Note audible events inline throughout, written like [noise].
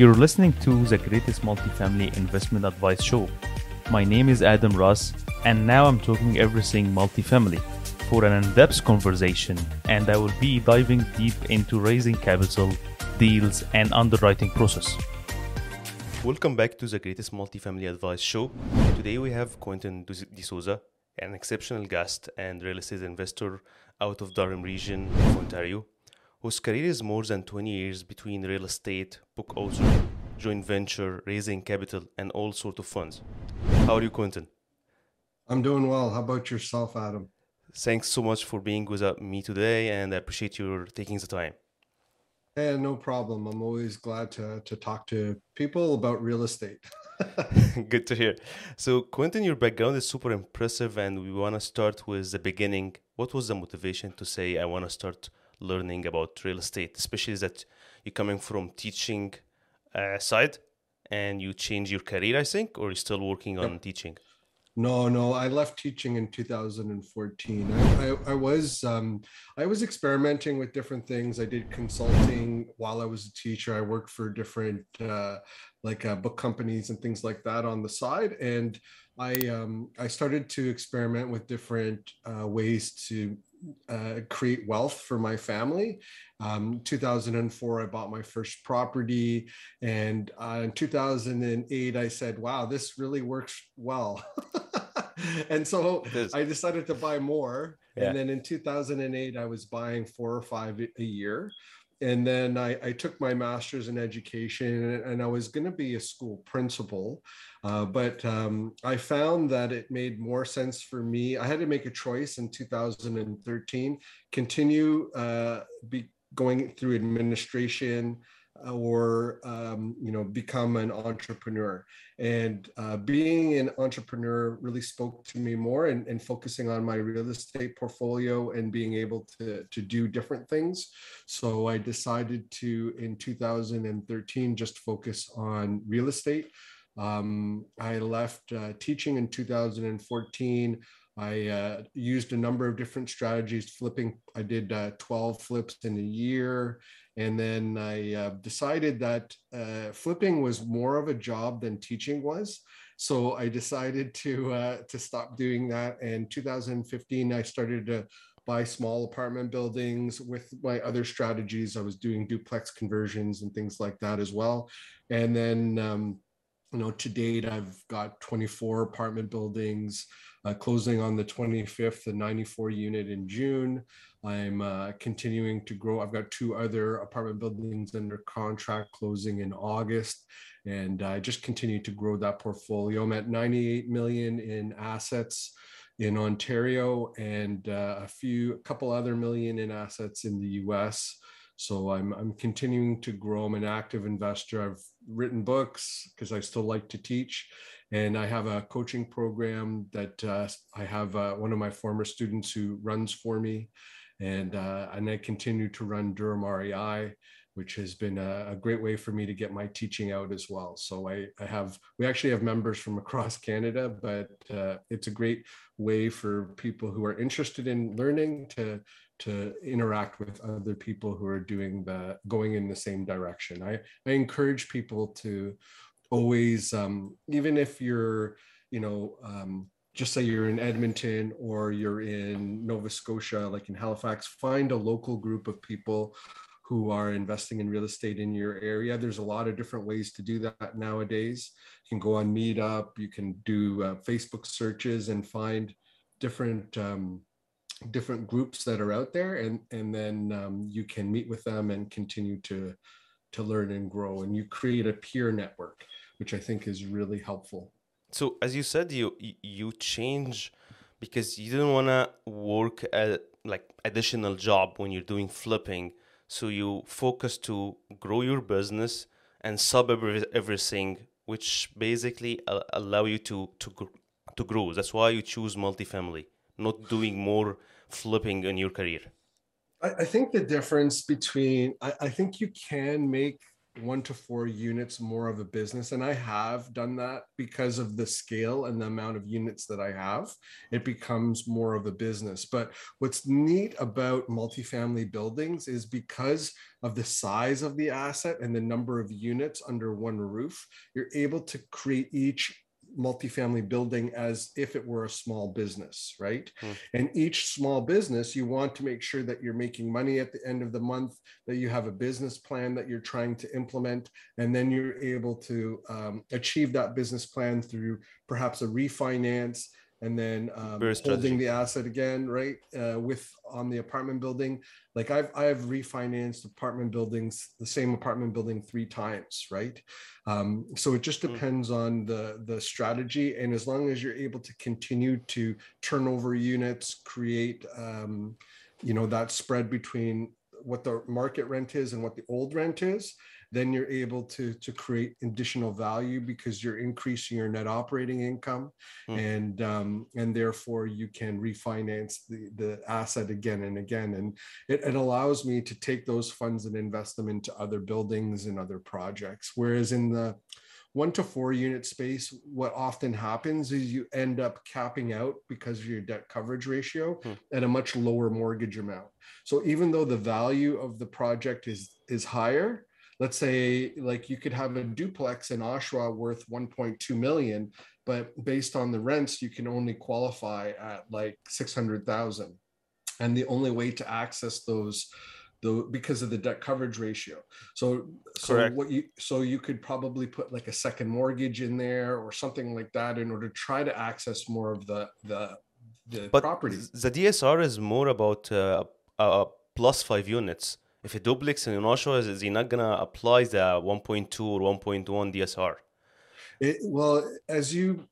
You're listening to the greatest multifamily investment advice show. My name is Adam Ras, and now I'm talking everything multifamily for an in depth conversation, and I will be diving deep into raising capital, deals, and underwriting process. Welcome back to the greatest multifamily advice show. Today we have Quentin D'Souza, an exceptional guest and real estate investor out of Durham region of Ontario, whose career is more than 20 years between real estate, book author, joint venture, raising capital, and all sorts of funds. How are you, Quentin? I'm doing well. How about yourself, Adam? Thanks so much for being with uh, me today, and I appreciate your taking the time. Yeah, no problem. I'm always glad to to talk to people about real estate. [laughs] [laughs] Good to hear. So, Quentin, your background is super impressive, and we want to start with the beginning. What was the motivation to say, I want to start learning about real estate, especially that you're coming from teaching uh, side and you change your career, I think, or you're still working on yep. teaching? No, no, I left teaching in 2014. I, I, I was um, I was experimenting with different things. I did consulting while I was a teacher. I worked for different uh, like uh, book companies and things like that on the side, and I um, I started to experiment with different uh, ways to uh, create wealth for my family. Um, 2004, I bought my first property, and uh, in 2008, I said, "Wow, this really works well." [laughs] and so I decided to buy more. Yeah. And then in 2008, I was buying four or five a year and then I, I, took my master's in education and, I was going to be a school principal. Uh, but um, I found that it made more sense for me. I had to make a choice in 2013 continue uh, be going through administration or um, you know become an entrepreneur and uh, being an entrepreneur really spoke to me more and, and, focusing on my real estate portfolio and being able to, to do different things so i decided to in 2013 just focus on real estate um, i left uh, teaching in 2014 I uh, used a number of different strategies, flipping. I did uh, 12 flips in a year. And then I uh, decided that uh, flipping was more of a job than teaching was. So I decided to uh, to stop doing that. And 2015, I started to buy small apartment buildings with my other strategies. I was doing duplex conversions and things like that as well. And then, um, you know, to date, I've got 24 apartment buildings uh, closing on the 25th, the 94 unit in June. I'm uh, continuing to grow. I've got two other apartment buildings under contract closing in August, and I just continue to grow that portfolio. I'm at 98 million in assets in Ontario and uh, a few, a couple other million in assets in the US. So I'm, I'm continuing to grow. I'm an active investor. I've written books because I still like to teach and I have a coaching program that uh, I have uh, one of my former students who runs for me, and uh, and I continue to run Durham REI, which has been a, a, great way for me to get my teaching out as well. So I, I have we actually have members from across [laughs] Canada, but uh, it's a great way for people who are interested in learning to to interact with other people who are doing the going in the same direction. I, I encourage people to always um, even if you're you know um, just say you're in edmonton or you're in nova scotia like in halifax find a local group of people who are investing in real estate in your area. There's a lot of different ways to do that nowadays. You can go on meetup you can do uh, facebook searches and find different um, different groups that are out there and and then um, you can meet with them and continue to to learn and grow. And you create a peer network which I think is really helpful. So, as you said, you you change because you didn't want to work at like additional job when you're doing flipping. So you focus to grow your business and sub everything, which basically allow you to to to grow. That's why you choose multifamily, not doing more flipping in your career. I, I think the difference between I, I think you can make one to four units more of a business. And I have done that because of the scale and the amount of units that I have. It becomes more of a business. But what's neat about multifamily buildings is because of the size of the asset and the number of units under one roof, you're able to create each multifamily building as if it were a small business, right? Hmm. And each small business, you want to make sure that you're making money at the end of the month, that you have a business plan that you're trying to implement, and then you're able to um, achieve that business plan through perhaps a refinance and then um, holding the asset again, right? Uh, with on the apartment building, like I've I've refinanced apartment buildings, the same apartment building three times, right? Um, so it just hmm. depends mm. on the the strategy, and as long as you're able to continue to turn over units, create, um, you know, that spread between what the market rent is and what the old rent is then you're able to to create additional value because you're increasing your net operating income mm. and um, and therefore you can refinance the the asset again and again and it, it allows me to take those funds and invest them into other buildings and other projects whereas in the one to four unit space, what often happens is you end up capping out because of your debt coverage ratio hmm. at a much lower mortgage amount. So even though the value of the project is is higher, let's say like you could have a duplex in Oshawa worth 1.2 million, but based on the rents, you can only qualify at like 600,000. And the only way to access those the because of the debt coverage ratio. So so Correct. what you so you could probably put like a second mortgage in there or something like that in order to try to access more of the the the but property. The DSR is more about uh, uh, plus five units if a duplex in Oshawa is, is he not gonna apply the 1.2 or 1.1 DSR? It, well, as you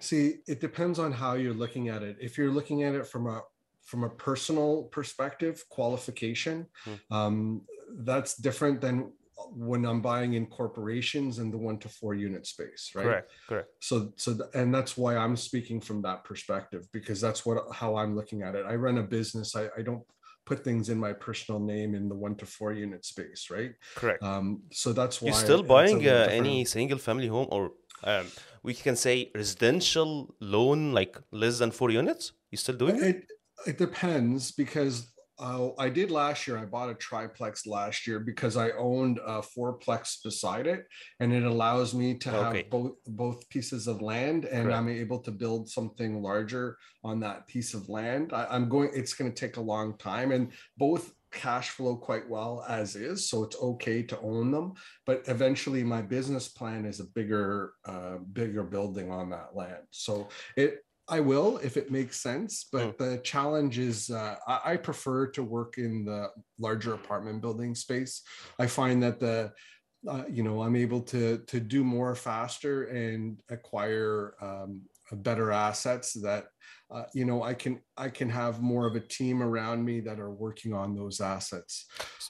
see, it depends on how you're looking at it. If you're looking at it from a from a personal perspective, qualification, hmm. um, that's different than when I'm buying in corporations and the one to four unit space, right? Correct, correct. So, so, and that's why I'm speaking from that perspective because that's what how I'm looking at it. I run a business. I, I don't put things in my personal name in the one to four unit space, right? Correct. Um, so that's why you're still buying uh, any single family home or um, we can say residential loan like less than four units. You still doing it? It, it depends because uh, I did last year. I bought a triplex last year because I owned a fourplex beside it, and it allows me to have both both pieces of land, and Correct. I'm able to build something larger on that piece of land. I, am going. It's going to take a long time, and both cash flow quite well as is, so it's okay to own them. But eventually, my business plan is a bigger, uh, bigger building on that land. So it I will if it makes sense, but mm. the challenge is uh, I, I, prefer to work in the larger apartment building space. I find that the uh, you know I'm able to to do more faster and acquire um, better assets that uh, you know I can I can have more of a team around me that are working on those assets.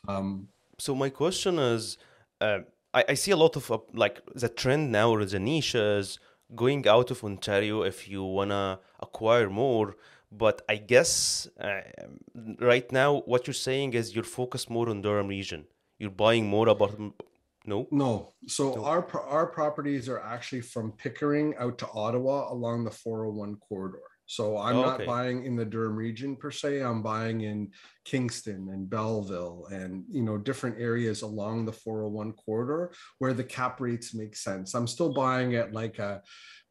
Um, so my question is, uh, I, I see a lot of uh, like the trend now or the niches going out of Ontario if you wanna acquire more. But I guess uh, right now what you're saying is you're focused more on Durham region. You're buying more about no no. So no. our our properties are actually from Pickering out to Ottawa along the 401 corridor. So I'm not buying in the Durham region per se. I'm buying in Kingston and Belleville and you know different areas along the 401 corridor where the cap rates make sense. I'm still buying at like a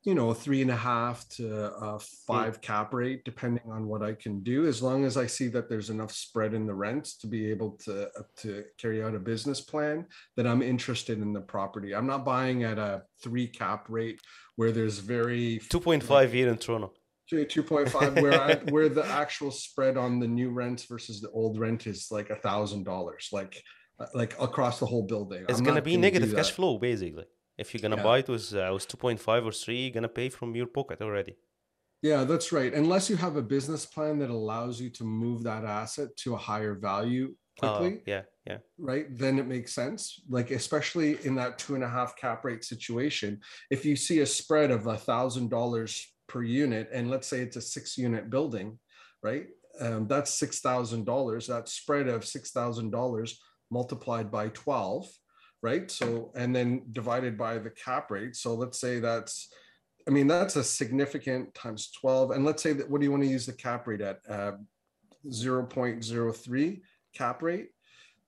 you know three and a half to a five cap rate depending on what I can do as long as I see that there's enough spread in the rents to be able to uh, to carry out a business plan that I'm interested in the property. I'm not buying at a three cap rate where there's very 2.5 here in Toronto 2.5 where I, where the actual spread on the new rents versus the old rent is like a thousand dollars like like across the whole building. It's going to be negative cash flow basically. If you're going to yeah. buy it with uh, with 2.5 or 3 you're going to pay from your pocket already. Yeah that's right. Unless you have a business plan that allows you to move that asset to a higher value quickly uh, yeah yeah. right then it makes sense. Like especially in that two and a half cap rate situation if you see a spread of a thousand dollars per unit, and let's say it's a six unit building, right? Um, that's six thousand dollars. That spread of six thousand dollars multiplied by twelve, right? So, and then divided by the cap rate. So let's say that's, I mean, that's a significant times 12. And let's say that, what do you want to use the cap rate at? Uh, 0.03 cap rate.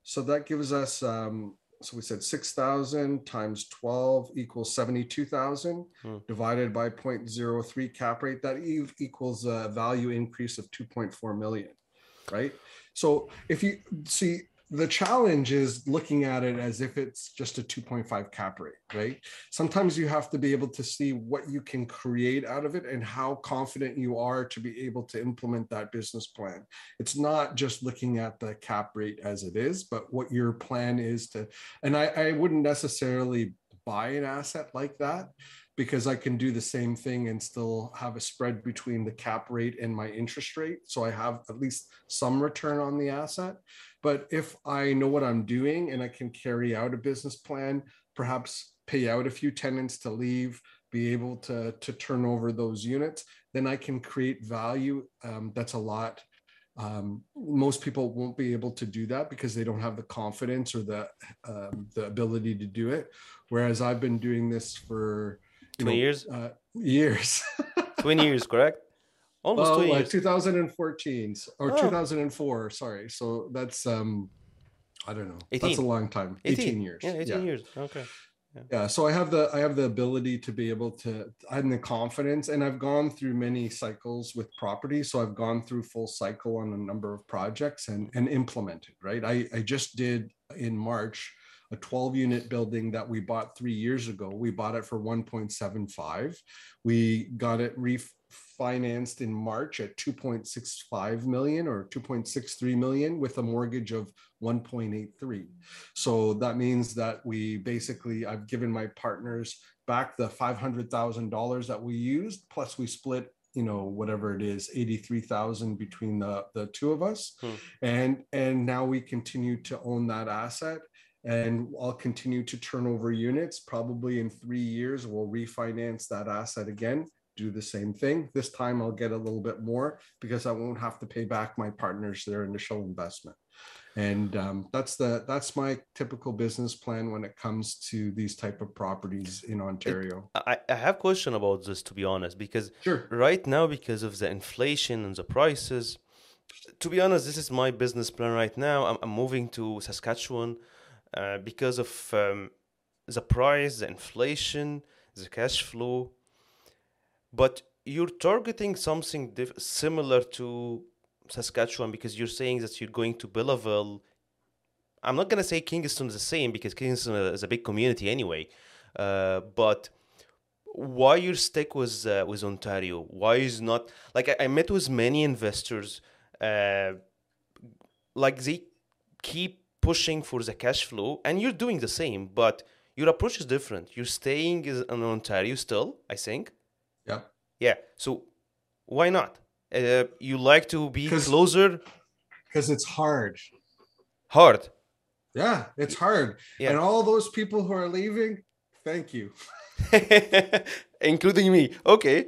So that gives us, um, so we said 6,000 times 12 equals 72,000 Hmm. divided by 0.03 cap rate. That equals a value increase of 2.4 million, right? So if you see, the challenge is looking at it as if it's just a 2.5 cap rate, right? Sometimes you have to be able to see what you can create out of it and how confident you are to be able to implement that business plan. It's not just looking at the cap rate as it is, but what your plan is to, and I, I wouldn't necessarily buy an asset like that because I can do the same thing and still have a spread between the cap rate and my interest rate. So I have at least some return on the asset. But if I know what I'm doing and I can carry out a business plan, perhaps pay out a few tenants to leave, be able to, to turn over those units, then I can create value um, that's a lot. Um, most people won't be able to do that because they don't have the confidence or the um, the ability to do it. Whereas I've been doing this for 20 know, years? uh, years. [laughs] 20 years, correct? Almost well, 20 like years. 2014 or Oh. 2004. Sorry. So that's um, I don't know. That's a long time. 18, years. Yeah, 18 yeah. years. Okay. Yeah. So I have the I have the ability to be able to I have the confidence, and I've gone through many cycles with property. So I've gone through full cycle on a number of projects and and implemented. Right. I I just did in March a 12 unit building that we bought three years ago. We bought it for 1.75. We got it refinanced in March at 2.65 million or 2.63 million with a mortgage of 1.83. So that means that we basically, I've given my partners back the $500,000 that we used, plus we split you know whatever it is 83,000 between the the two of us Hmm. and and now we continue to own that asset and I'll continue to turn over units probably in 3 years we'll refinance that asset again do the same thing this time I'll get a little bit more because I won't have to pay back my partners their initial investment and um, that's the that's my typical business plan when it comes to these type of properties in Ontario. I, I have question about this to be honest because Sure. right now because of the inflation and the prices to be honest this is my business plan right now i'm, I'm moving to saskatchewan uh, because of um, the price the inflation the cash flow but you're targeting something diff- similar to saskatchewan because you're saying that you're going to belleville i'm not to say kingston is the same because kingston is a big community anyway uh, but why you stick with uh, with Ontario? Why is not like I, I met with many investors, uh, like they keep pushing for the cash flow, and you're doing the same, but your approach is different. You're staying in Ontario still, I think. Yeah. Yeah. So why not? Uh, you like to be 'Cause- closer, Because it's hard. hard. Yeah, it's hard. Yeah. And all those people who are leaving, thank you. [laughs] including me. Okay.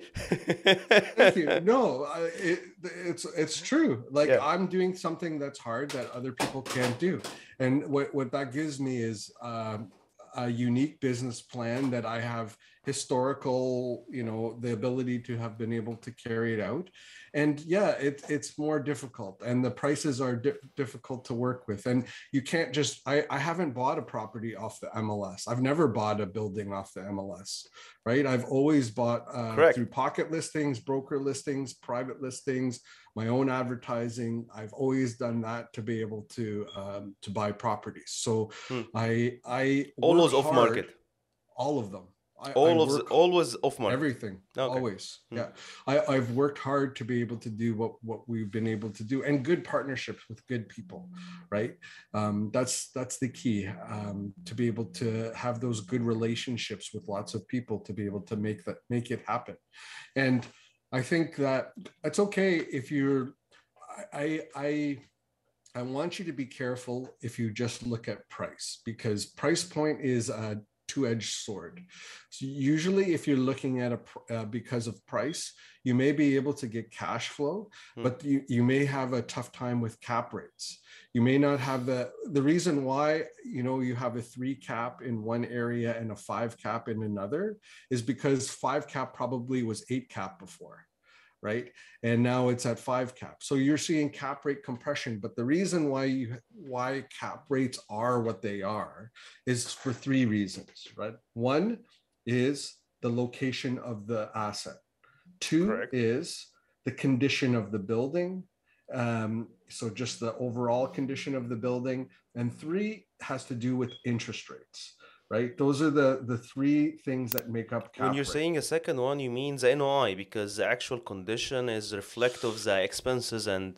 Thank you. [laughs] No, it, it's it's true. Like Yeah. I'm doing something that's hard that other people can't do, and what what that gives me is um, a unique business plan that I have historical, you know, the ability to have been able to carry it out. And yeah, it, it's more difficult, and the prices are di- difficult to work with. And you can't just. I I haven't bought a property off the MLS. I've never bought a building off the MLS right? I've always bought uh, through pocket listings, broker listings, private listings, my own advertising. I've always done that to be able to um, to buy properties. So Hmm. I I Always work off market. all of them. I, I All of the, always off market. everything Okay. always Hmm. yeah I, i've worked hard to be able to do what what we've been able to do and good partnerships with good people right um, that's that's the key um, to be able to have those good relationships with lots of people to be able to make that make it happen and i think that it's okay if you're i i i want you to be careful if you just look at price because price point is a two-edged sword. So usually, if you're looking at a uh, because of price, you may be able to get cash flow, Hmm. but you you may have a tough time with cap rates. You may not have the the reason why you know you have a three cap in one area and a five cap in another is because five cap probably was eight cap before right? And now it's at five cap. So you're seeing cap rate compression but the reason why you why cap rates are what they are is for three reasons right? One is the location of the asset. Two Correct. is the condition of the building um, so just the overall condition of the building and three has to do with interest rates right those are the the three things that make up cap When you're rate. saying a second one, you mean the NOI because the actual condition is reflective of the expenses and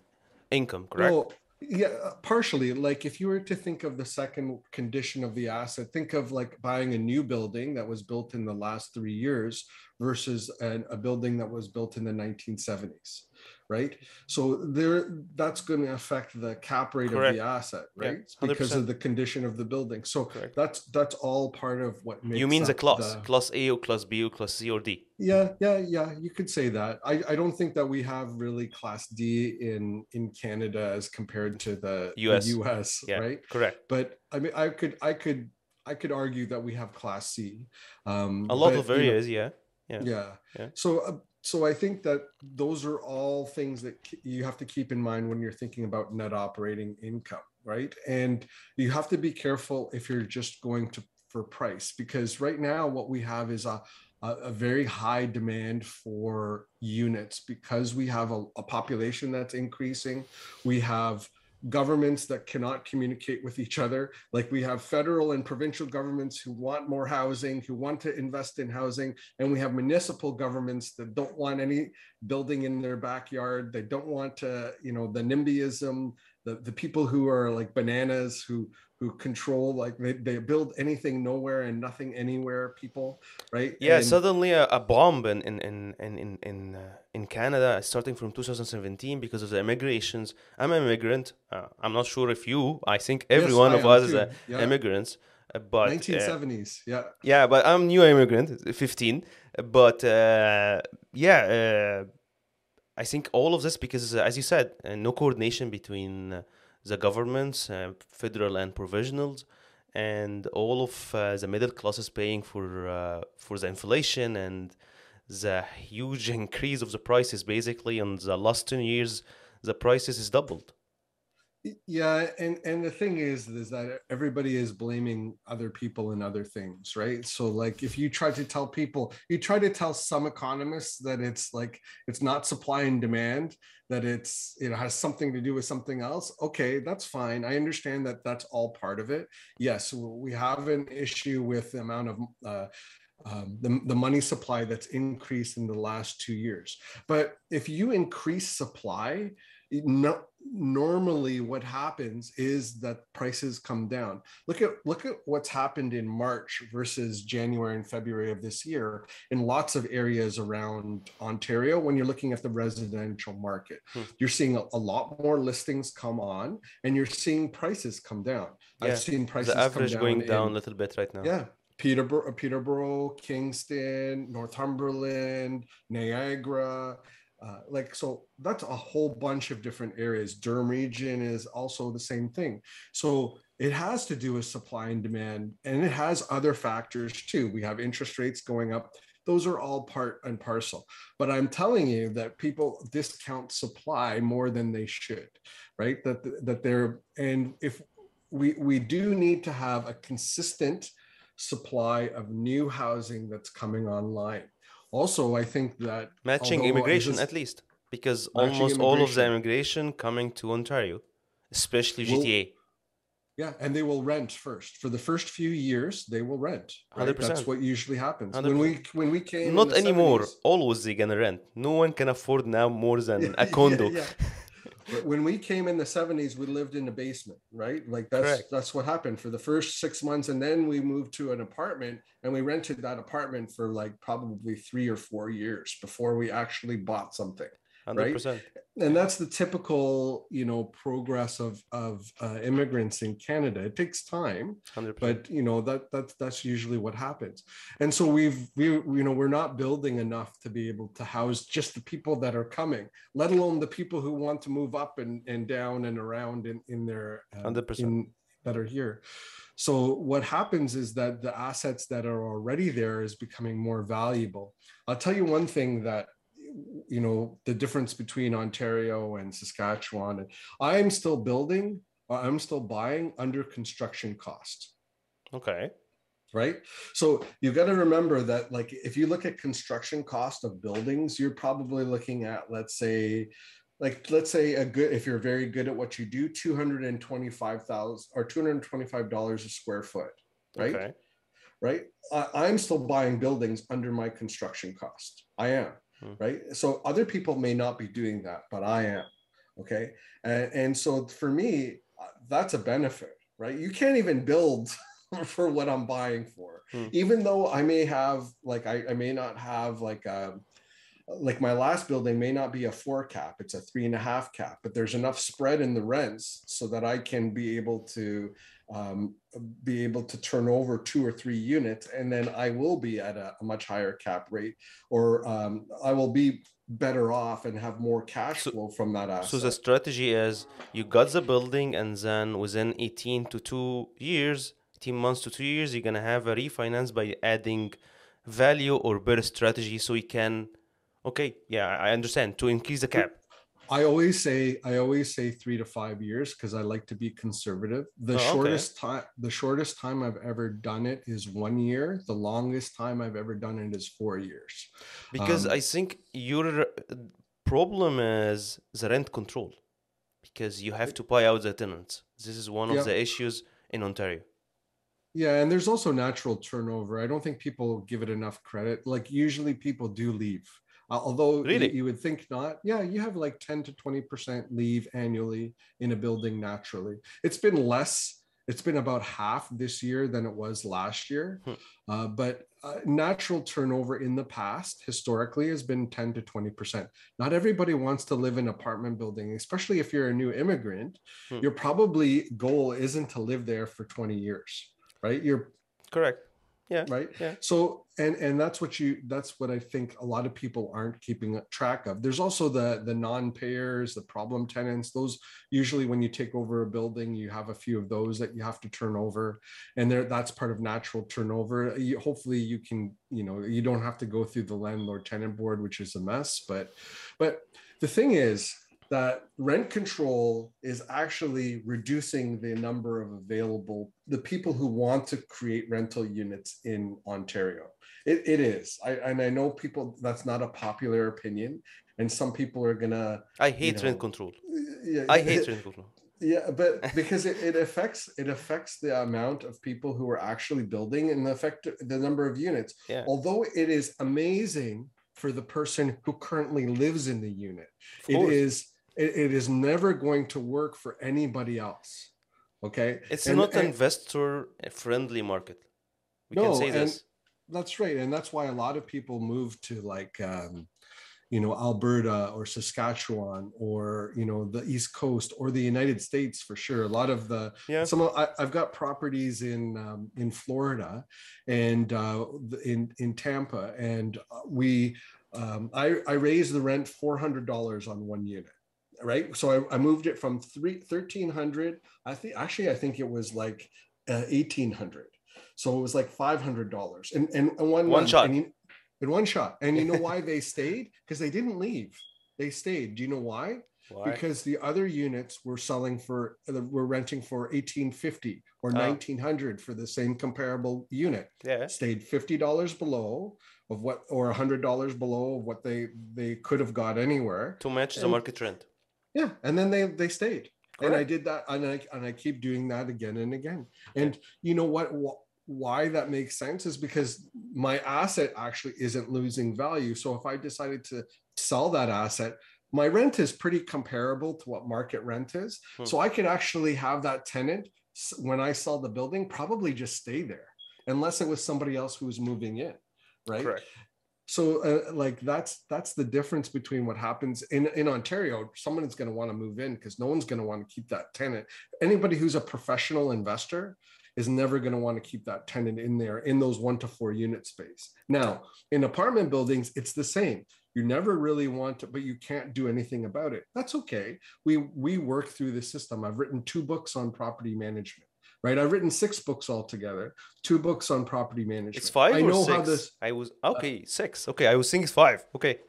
income, correct? Well, yeah, uh, partially. Like if you were to think of the second condition of the asset, think of like buying a new building that was built in the last three years versus an, a building that was built in the 1970s, right? So there, that's going to affect the cap rate Correct. of the asset, Yeah, right? because of the condition of the building. So Correct. that's that's all part of what makes. You mean the class, the- class A or class B or class C or D? yeah, yeah, yeah. You could say that. I, I don't think that we have really class D in in Canada as compared to the the US. US, Yeah, right? correct. But I mean, I could I could I could argue that we have class C. Um, A lot but, of you know, areas, yeah. Yeah. yeah. Yeah. So uh, so I think that those are all things that you have to keep in mind when you're thinking about net operating income, right? And you have to be careful if you're just going to for price because right now what we have is a a, very high demand for units because we have a, a population that's increasing. We have governments that cannot communicate with each other. Like we have federal and provincial governments who want more housing, who want to invest in housing, and we have municipal governments that don't want any building in their backyard. They don't want to, you know, the NIMBYism, the, the people who are like bananas who who control like they, they build anything nowhere and nothing anywhere people right Yeah, And- suddenly a, a bomb in in in in in in, uh, in Canada starting from 2017 because of the immigrations. I'm an immigrant. Uh, I'm not sure if you. I think every Yes, one I of us is too. a Yeah. immigrants. uh, But uh, 1970s yeah yeah, but I'm new immigrant, 15. But uh, yeah, uh, I think all of this because, uh, as you said, uh, no coordination between uh, the governments, federal and provisionals, and all of the middle classes paying for for the inflation and the huge [laughs] increase of the prices. Basically, in the last 10 years, the prices is doubled. Yeah and and the thing is is that everybody is blaming other people and other things right? So like if you try to tell people you try to tell some economists that it's like it's not supply and demand that it's it has something to do with something else okay that's fine. I understand that that's all part of it. Yes we have an issue with the amount of uh, um, the, the money supply that's increased in the last two years. But if you increase supply no, normally what happens is that prices come down look at look at what's happened in march versus january and february of this year in lots of areas around ontario when you're looking at the residential market Hmm. you're seeing a, a lot more listings come on and you're seeing prices come down Yeah, i've seen prices the average come going down down a little bit right now. yeah. Peterborough, Peterborough, Kingston, Northumberland, Niagara. Uh, like, so that's a whole bunch of different areas. Durham region is also the same thing. So it has to do with supply and demand, and it has other factors too. We have interest rates going up. Those are all part and parcel. But I'm telling you that people discount supply more than they should, right? That that they're and if we we do need to have a consistent supply of new housing that's coming online. Also, I think that Matching immigration just- at least, because almost all of the immigration. coming to Ontario, especially GTA. Yeah, and they will rent first. For the first few years, they will rent. right? That's 100%. what usually happens. When we when we came Not anymore. 70s Always they're gonna rent. No one can afford now more than [laughs] a condo. yeah, yeah. When we came in the 70s, we lived in a basement, right? Like that's Correct. that's what happened for the first six months, and then we moved to an apartment, and we rented that apartment for like probably three or four years before we actually bought something. Hundred percent. and that's the typical you know progress of of uh, immigrants in canada it takes time Hundred percent. but you know that that's that's usually what happens and so we've we you know we're not building enough to be able to house just the people that are coming let alone the people who want to move up and and down and around in in their uh, 100%. in, that are here so what happens is that the assets that are already there is becoming more valuable i'll tell you one thing that you know the difference between ontario and saskatchewan and i'm still building or i'm still buying under construction cost. Okay. right? So you've got to remember that like if you look at construction cost of buildings you're probably looking at let's say like let's say a good if you're very good at what you do 225000 or 225 dollars a square foot right? Okay. right? I, i'm still buying buildings under my construction cost. I am Hmm. right so other people may not be doing that but i am okay and, and so for me uh, that's a benefit right you can't even build [laughs] for what i'm buying for Hmm. even though i may have like I, I may not have like a like my last building may not be a four cap it's a three and a half cap but there's enough spread in the rents so that i can be able to um, be able to turn over two or three units and then i will be at a, a much higher cap rate or um, i will be better off and have more cash So- flow from that asset So the strategy is you got the building, and then within 18 to two years, 18 months to two years, you're gonna have a refinance by adding value or better strategy, so you can. Okay, yeah, I understand to increase the cap. I always say I always say three to five years because I like to be conservative. The Oh, okay. shortest time the shortest time I've ever done it is one year. The longest time I've ever done it is four years. Because Um, I think your problem is the rent control, because you have to buy out the tenants. This is one of Yeah. the issues in Ontario. Yeah, and there's also natural turnover. I don't think people give it enough credit. Like usually people do leave. Uh, although you- Really? you, would think not. Yeah, you have like 10 to 20% leave annually in a building naturally. It's been less. It's been about half this year than it was last year. Hmm. Uh, but uh, natural turnover in the past historically has been 10 to 20%. Not everybody wants to live in an apartment building, especially if you're a new immigrant. Hmm. Your probably goal isn't to live there for 20 years, right? You're Correct. Yeah. right Yeah. so and and that's what you that's what i think a lot of people aren't keeping track of there's also the the non-payers the problem tenants those usually when you take over a building you have a few of those that you have to turn over and there that's part of natural turnover you, hopefully you can you know you don't have to go through the landlord tenant board which is a mess but but the thing is that rent control is actually reducing the number of available the people who want to create rental units in ontario it, it is I, and i know people that's not a popular opinion and some people are gonna I hate rent know, control. yeah, I hate rent control. [laughs] yeah but because it, it affects it affects the amount of people who are actually building and the effect the number of units Yeah. although it is amazing for the person who currently lives in the unit it is it, it is never going to work for anybody else okay It's And- not an investor friendly market. We No, can say this. that's right and that's why a lot of people move to like um you know alberta or saskatchewan or you know the east coast or the united states for sure a lot of the Yeah. some of, I, i've got properties in um, in florida and uh in in tampa and uh, we um i i raised the rent $400 on one unit right so i, I moved it from three 1300 i think actually i think it was like uh, 1800 so it was like $500 and and, and one One shot. and you- in one shot and you know [laughs] why they stayed because they didn't leave they stayed do you know why Why? because the other units were selling for uh, were renting for 1850 or Oh. 1900 for the same comparable unit yeah. stayed $50 below of what or $100 below of what they they could have got anywhere To match the market trend. Yeah and then they they stayed. And i did that and i and i keep doing that again and again. And you know what wh- why that makes sense is because my asset actually isn't losing value. So if i decided to sell that asset my rent is pretty comparable to what market rent is. Hmm. so i could actually have that tenant when i sell the building probably just stay there unless it was somebody else who was moving in right? Correct. So uh, like that's that's the difference between what happens in in ontario. Someone is going to want to move in because no one's going to want to keep that tenant. Anybody who's a professional investor is never going to want to keep that tenant in there in those one to four unit space. Now in apartment buildings it's the same. You never really want to but you can't do anything about it. That's okay. We we work through the system. I've written two books on property management right i've written six books altogether two books on property management It's five i or know six? how this I was okay, six. Okay, I was thinking it's five. Okay.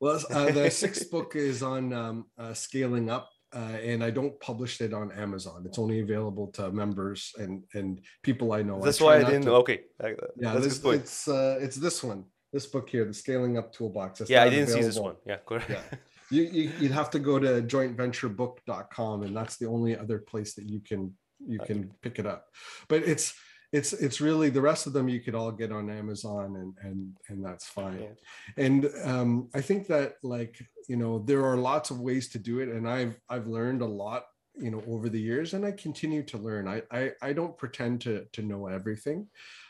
well uh, the [laughs] sixth book is on um, uh, scaling up uh, and I don't publish it on Amazon. It's only available to members and and people I know. That's try why I didn't to- Okay. Uh, Yeah, That's this, it's uh, it's this one, this book here, the Scaling Up Toolbox. It's Yeah, I didn't see this one. Yeah, correct. Yeah. [laughs] You, you you'd have to go to jointventurebook.com, and that's the only other place that you can you can pick it up. But it's it's it's really the rest of them you could all get on Amazon, and and and that's fine. Yeah. And um, I think that like you know there are lots of ways to do it, and I've I've learned a lot you know over the years and i continue to learn i i, I don't pretend to to know everything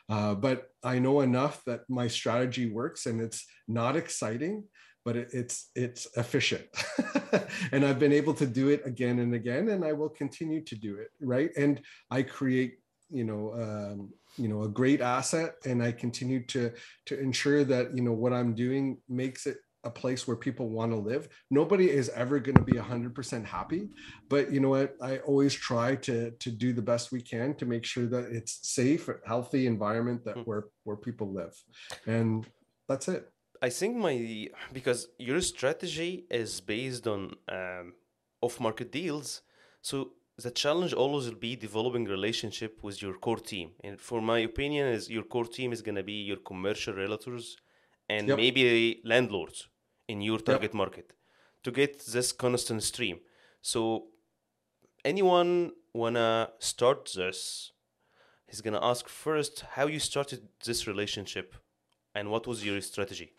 uh, but i know enough that my strategy works and it's not exciting but it, it's it's efficient [laughs] [laughs] and i've been able to do it again and again and i will continue to do it right and i create you know um, you know a great asset and i continue to to ensure that you know what i'm doing makes it a place where people want to live. Nobody is ever going to be 100% happy, but you know what? I always try to to do the best we can to make sure that it's safe, healthy environment that Hmm. where where people live. And that's it. I think my because your strategy is based on um, off-market deals, so the challenge always will be developing relationship with your core team. And for my opinion, is your core team is gonna be your commercial realtors and Yep. maybe landlords in your target market to get this constant stream. So anyone wanna start this, he's gonna ask first how you started this relationship and what was your strategy.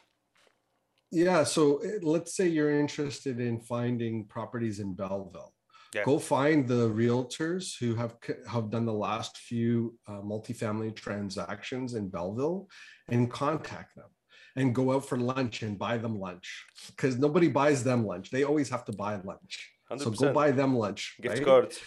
Yeah. So eh, let's say you're interested in finding properties in Belleville. Yeah. Go find the realtors who have have done the last few uh, multifamily transactions in Belleville, and contact them, and go out for lunch and buy them lunch because nobody buys them lunch. They always have to buy lunch. 100%. So go buy them lunch. gift right? cards.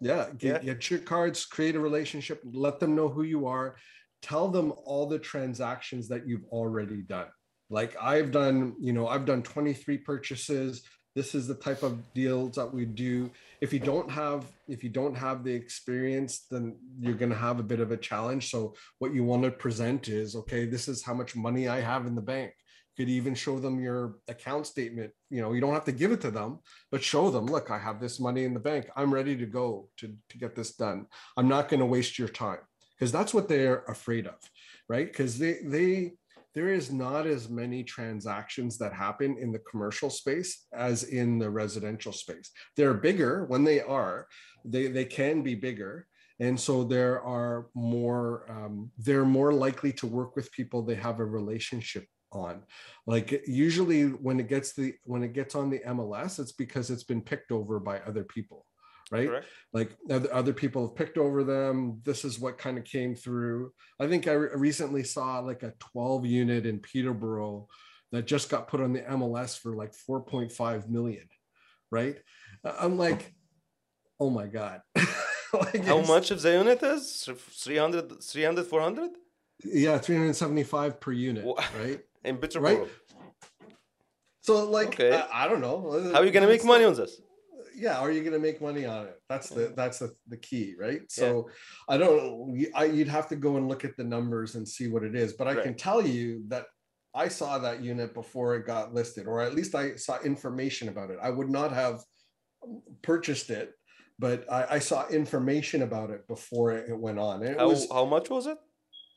Yeah, get, get your cards, create a relationship, let them know who you are, tell them all the transactions that you've already done. Like I've done, you know, I've done 23 purchases. This is the type of deals that we do. If you don't have, if you don't have the experience, then you're going to have a bit of a challenge. So what you want to present is, okay, this is how much money I have in the bank. You could even show them your account statement. You know, you don't have to give it to them, but show them, look, I have this money in the bank. I'm ready to go to, to get this done. I'm not going to waste your time because that's what they're afraid of, right? Because they, they, there is not as many transactions that happen in the commercial space as in the residential space. They're bigger when they are, they, they can be bigger. And so there are more, um, they're more likely to work with people they have a relationship on like usually when it gets the when it gets on the mls it's because it's been picked over by other people right Correct. like other, other people have picked over them this is what kind of came through i think i re- recently saw like a 12 unit in peterborough that just got put on the mls for like 4.5 million right Uh, i'm like oh my god [laughs] Like, How much of the unit is? 300, 300 400? yeah 375 per unit right [laughs] In Peterborough. Right? so like Okay. I, I don't know How are you going to make money on this? Yeah are you going to make money on it that's the that's the, the key right so i don't I, you'd have to go and look at the numbers and see what it is but i can tell you that i saw that unit before it got listed or at least i saw information about it i would not have purchased it but i, I saw information about it before it went on it How, was how much was it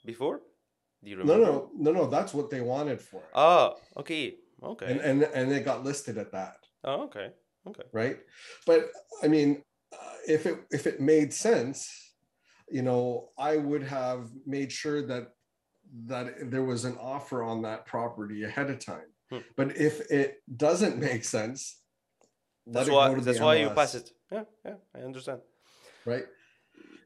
before? Do you no remember? no no no no that's what they wanted for it Ah, okay. Okay. and, and and it got listed at that oh, okay. Okay. right but i mean uh, if it if it made sense you know i would have made sure that that there was an offer on that property ahead of time Hmm. but if it doesn't make sense That's why that's why you pass it. Yeah, yeah, I understand. right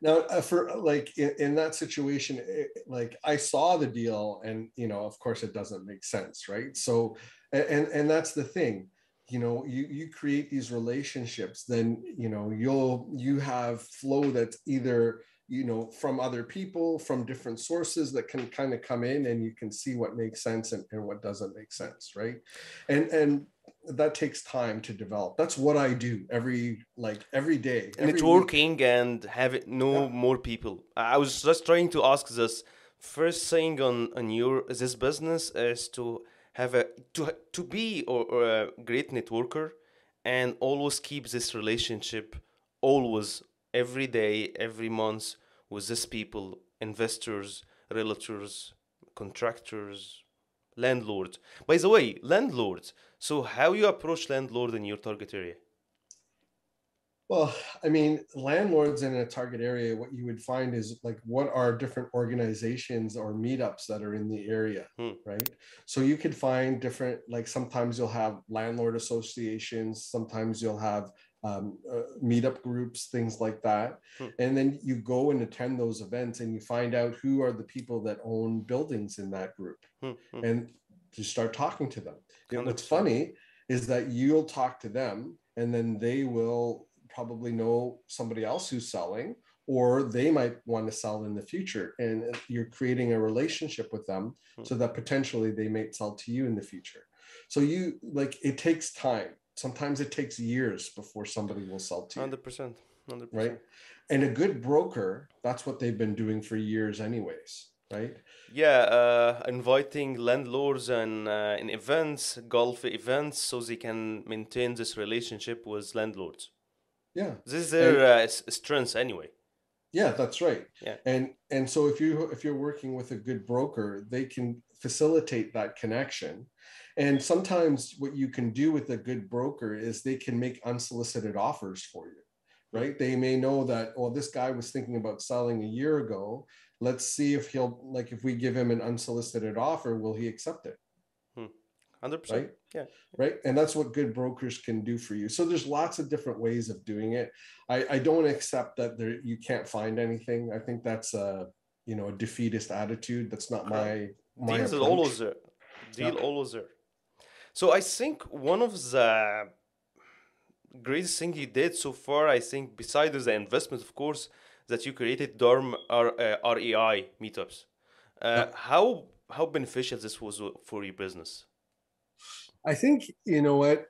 now uh, for like in, in that situation it, like i saw the deal and you know of course it doesn't make sense right so and and that's the thing you know you you create these relationships then you know you'll you have flow that's either you know from other people from different sources that can kind of come in and you can see what makes sense and, and what doesn't make sense right and and that takes time to develop that's what i do every like every day every week. networking and having know Yeah. more people i was just trying to ask this first thing on on your this business is to have a to to be or, or a great networker and always keep this relationship always every day every month with these people investors realtors contractors landlords. By the way landlords so how you approach landlord in your target area Well, I mean, landlords in a target area, what you would find is like what are different organizations or meetups that are in the area, Hmm. right? So you could find different, like sometimes you'll have landlord associations, sometimes you'll have um, uh, meetup groups, things like that. Hmm. And then you go and attend those events and you find out who are the people that own buildings in that group Hmm, hmm. and you start talking to them. You know, what's funny is that you'll talk to them and then they will probably know somebody else who's selling or they might want to sell in the future and you're creating a relationship with them Hmm. so that potentially they may sell to you in the future. So you like it takes time. Sometimes it takes years before somebody will sell to you. 100% 100% right? and a good broker that's what they've been doing for years anyways right? Yeah, uh, inviting landlords and uh, in events, golf events, so they can maintain this relationship with landlords. Yeah This is their uh, strength anyway. Yeah, that's right. Yeah. And and so if you if you're working with a good broker, they can facilitate that connection. And sometimes what you can do with a good broker is they can make unsolicited offers for you. Right? They may know that oh this guy was thinking about selling a year ago. Let's see if he'll like if we give him an unsolicited offer, will he accept it? 100%. Right. Yeah. right and that's what good brokers can do for you so there's lots of different ways of doing it i i don't accept that there you can't find anything i think that's a you know a defeatist attitude that's not my my approach. always there. Deal Yeah. always there. So I think one of the greatest thing you did so far, I think, besides the investment, of course, that you created Dorm R, uh, REI meetups. Uh, How how beneficial this was for your business? I think you know what.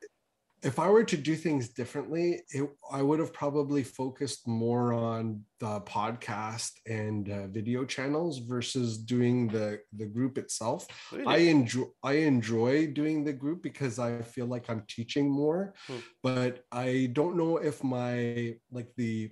If I were to do things differently, it, I would have probably focused more on the podcast and uh, video channels versus doing the the group itself. I enjoy I enjoy doing the group because I feel like I'm teaching more, Hmm. but I don't know if my like the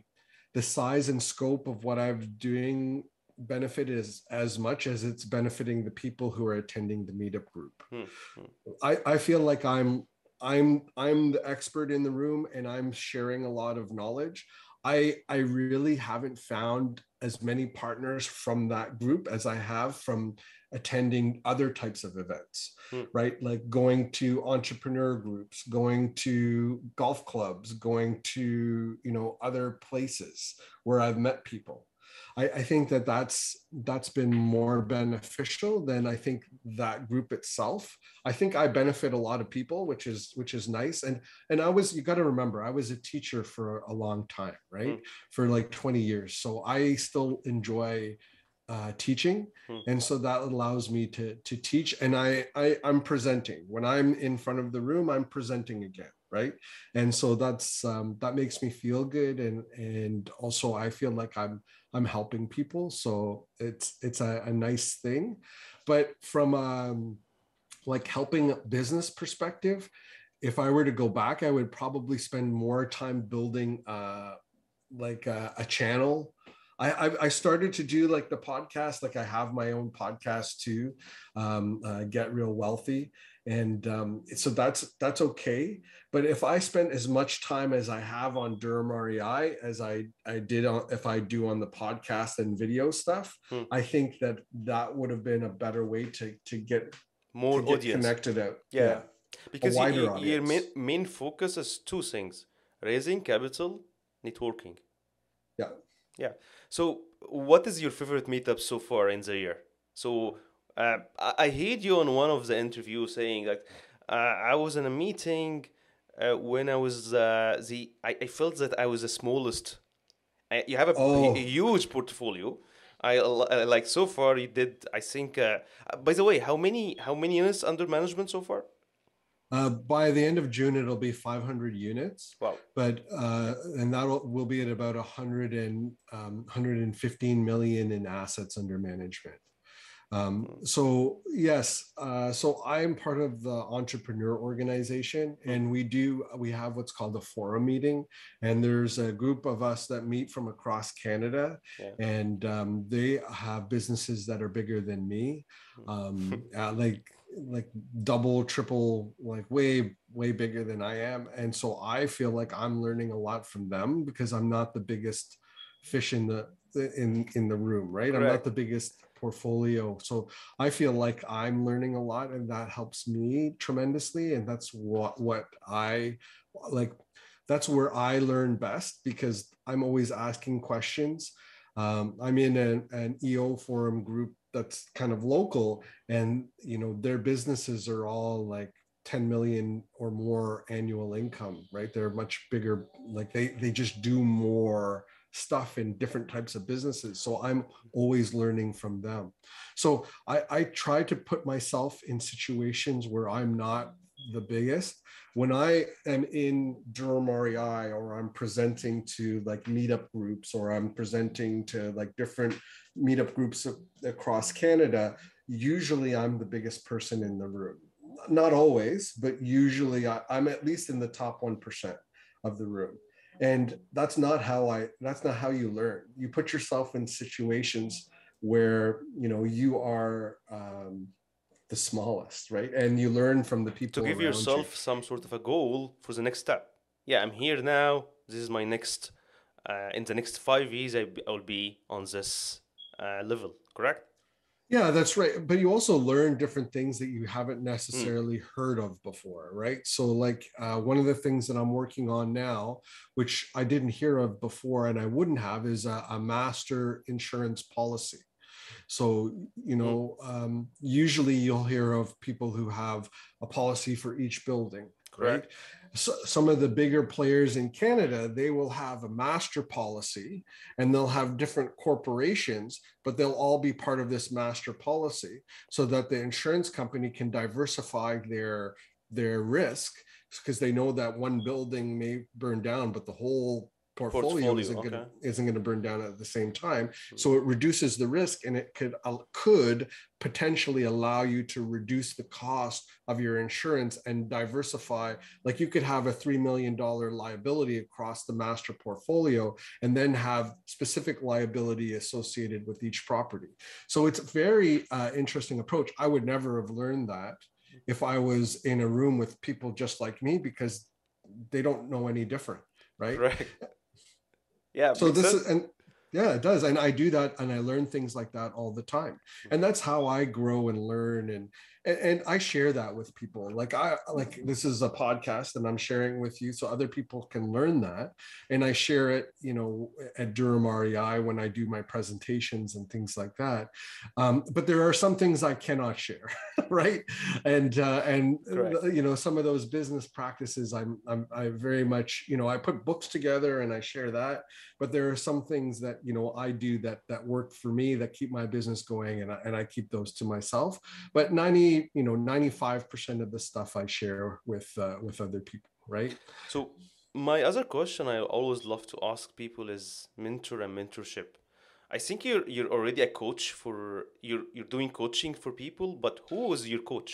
the size and scope of what I'm doing benefit is as much as it's benefiting the people who are attending the meetup group. Hmm, hmm. I, I feel like I'm I'm I'm the expert in the room and I'm sharing a lot of knowledge. I I really haven't found as many partners from that group as I have from attending other types of events, Hmm. right? Like going to entrepreneur groups, going to golf clubs, going to you know other places where I've met people. I, I think that that's that's been more beneficial than I think that group itself. I think I benefit a lot of people, which is which is nice. And and I was you got to remember I was a teacher for a long time, right? For like 20 years. So I still enjoy uh, teaching, Hmm. and so that allows me to to teach. And I, I I'm presenting when I'm in front of the room. I'm presenting again, right? And so that's um, that makes me feel good, and and also I feel like I'm I'm helping people. So it's it's a, a nice thing. But from um like helping business perspective, if I were to go back, I would probably spend more time building uh like a, a channel. I, I I started to do like the podcast, like I have my own podcast too, um, uh, get real wealthy, and um, so that's that's okay. But if I spent as much time as I have on Durham REI as I I did on if I do on the podcast and video stuff, Hmm. I think that that would have been a better way to to get More to get audience. connected out. Yeah. Because y- wider y- your main, main focus is two things raising capital, networking. Yeah. Yeah. So, what is your favorite meetup so far in the year? So, uh, I, I heard you on one of the interviews saying that uh, I was in a meeting uh, when I was uh, the I, I felt that I was the smallest. Uh, you have a, Oh. a huge portfolio. I uh, like so far you did I think. By the way, how many how many units under management so far? Uh, by the end of June, it'll be 500 units, Wow. but uh, and that will be at about 100 and um, 115 million in assets under management. Um, so yes, uh, so I'm part of the entrepreneur organization, and we do we have what's called a forum meeting, and there's a group of us that meet from across Canada, Yeah. and um, they have businesses that are bigger than me, um, [laughs] uh, like like double, triple, like way way bigger than I am, and so I feel like I'm learning a lot from them because I'm not the biggest fish in the in in the room, right? I'm not the biggest portfolio. So I feel like I'm learning a lot and that helps me tremendously. And that's what what I like that's where I learn best because I'm always asking questions. Um, I'm in an, an EO forum group that's kind of local and you know their businesses are all like 10 million or more annual income, right? They're much bigger, like they they just do more stuff in different types of businesses. So I'm mm-hmm. always learning from them. So I, I try to put myself in situations where I'm not the biggest. When I am in Durham REI or I'm presenting to like meetup groups or I'm presenting to like different meetup groups across Canada, usually I'm the biggest person in the room. Not always, but usually I, I'm at least in the top 1% of the room and that's not how i that's not how you learn you put yourself in situations where you know you are um, the smallest right and you learn from the people to give yourself you. some sort of a goal for the next step. Yeah, I'm here now. This is my next. Uh, in the next five years, I, will be on this uh, level. Correct? Yeah that's right but you also learn different things that you haven't necessarily heard of before right? So like uh, one of the things that i'm working on now which i didn't hear of before and i wouldn't have is a, a master insurance policy. So, you know, um, usually you'll hear of people who have a policy for each building, right? So, some of the bigger players in Canada, they will have a master policy and they'll have different corporations, but they'll all be part of this master policy so that the insurance company can diversify their their risk because they know that one building may burn down, but the whole portfolio, Portfolio, isn't going to isn't going to burn down at the same time. So it reduces the risk, and it could uh, could potentially allow you to reduce the cost of your insurance and diversify. Like you could have a three million dollar liability across the master portfolio, and then have specific liability associated with each property. So it's a very uh, interesting approach. I would never have learned that if I was in a room with people just like me because they don't know any different, right? Correct. Yeah. so this sense. is and yeah it does and i do that and i learn things like that all the time and that's how i grow and learn and and, and i share that with people. Like i like this is a podcast and i'm sharing with you so other people can learn that. And i share it you know at durham rei when i do my presentations and things like that. Um, but there are some things i cannot share [laughs] right? And uh, and Correct. you know some of those business practices i'm i'm i very much you know i put books together and i share that. But there are some things that you know i do that that work for me that keep my business going and I, and I keep those to myself. But 90 you know 95% of the stuff i share with uh, with other people right So my other question I always love to ask people is mentor and mentorship. I think you're you're already a coach for you're you're doing coaching for people, but who was your coach?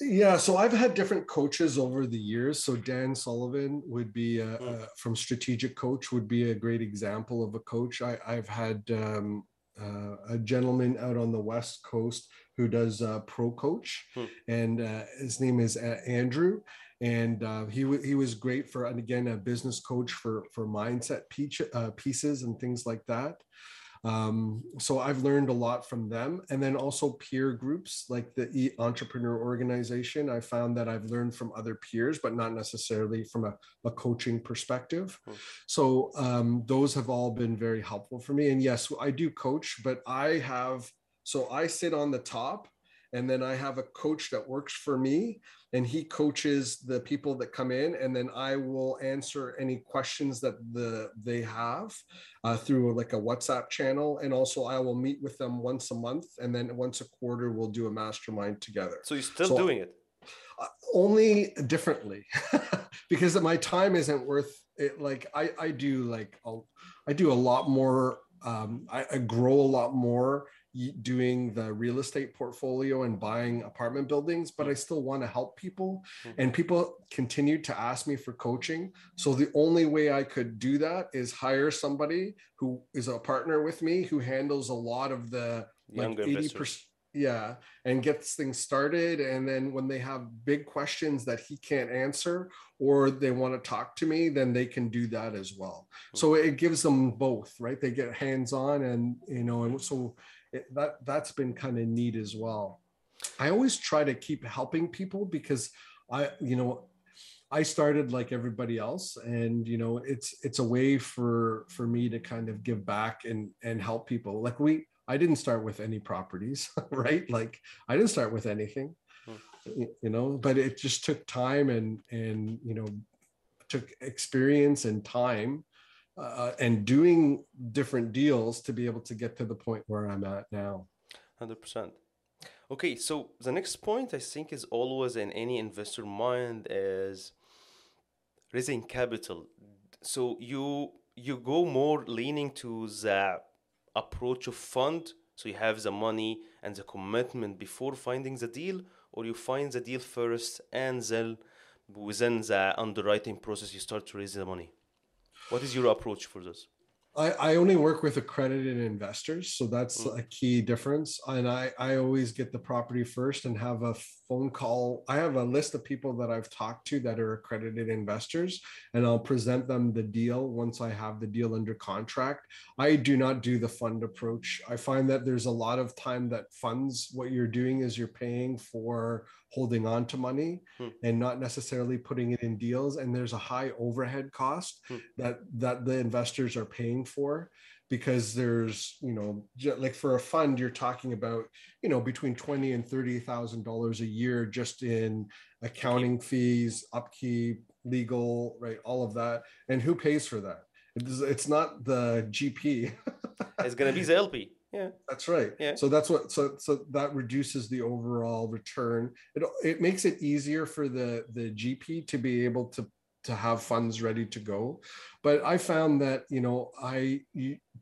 yeah so i've had different coaches over the years so dan sullivan would be uh, Mm. uh, from strategic coach would be a great example of a coach I, i've had um, uh, a gentleman out on the west coast who does uh, pro coach. Hmm. and uh, his name is uh, andrew. And uh, he, wa he was great for and again a business coach for for mindset peach, uh, pieces and things like that Um, so I've learned a lot from them. And then also peer groups like the e Entrepreneur Organization. I found that I've learned from other peers, but not necessarily from a, a coaching perspective. Mm. So um, those have all been very helpful for me. And yes, I do coach, but I have, so I sit on the top and then I have a coach that works for me and he coaches the people that come in and then I will answer any questions that the they have uh, through like a WhatsApp channel and also I will meet with them once a month and then once a quarter we'll do a mastermind together. So you're still so, doing it? Uh, only differently [laughs] because my time isn't worth it like I I do like a, I do a lot more um, I, I grow a lot more doing the real estate portfolio and buying apartment buildings, but I still want to help people. Mm-hmm. And people continued to ask me for coaching. So the only way I could do that is hire somebody who is a partner with me who handles a lot of the Younger like 80%. Yeah, and gets things started. And then when they have big questions that he can't answer or they want to talk to me, then they can do that as well. So it gives them both, right? They get hands on and, you know, and so it, that that's been kind of neat as well. I always try to keep helping people because I, you know, I started like everybody else, and you know, it's it's a way for for me to kind of give back and and help people. Like we, I didn't start with any properties, [laughs] right? Like I didn't start with anything. You know, but it just took time and and you know, took experience and time uh, and doing different deals to be able to get to the point where I'm at now. 100%. Okay, so the next point I think is always in any investor mind is raising capital. So you you go more leaning to the approach of fund, so you have the money and the commitment before finding the deal, or you find the deal first and then within the underwriting process you start to raise the money. What is your approach for this? I, I only work with accredited investors, so that's mm. a key difference. And I, I always get the property first and have a phone call. I have a list of people that I've talked to that are accredited investors, and I'll present them the deal once I have the deal under contract. I do not do the fund approach. I find that there's a lot of time that funds, what you're doing is you're paying for holding on to money hmm. and not necessarily putting it in deals and there's a high overhead cost hmm. that that the investors are paying for because there's you know like for a fund you're talking about you know between 20 and 30 thousand dollars a year just in accounting fees upkeep legal right all of that. And who pays for that? It's, it's not the gp [laughs] it's going to be the lp yeah. That's right. Yeah. So that's what so so that reduces the overall return. It it makes it easier for the the gp to be able to to have funds ready to go. But i found that you know i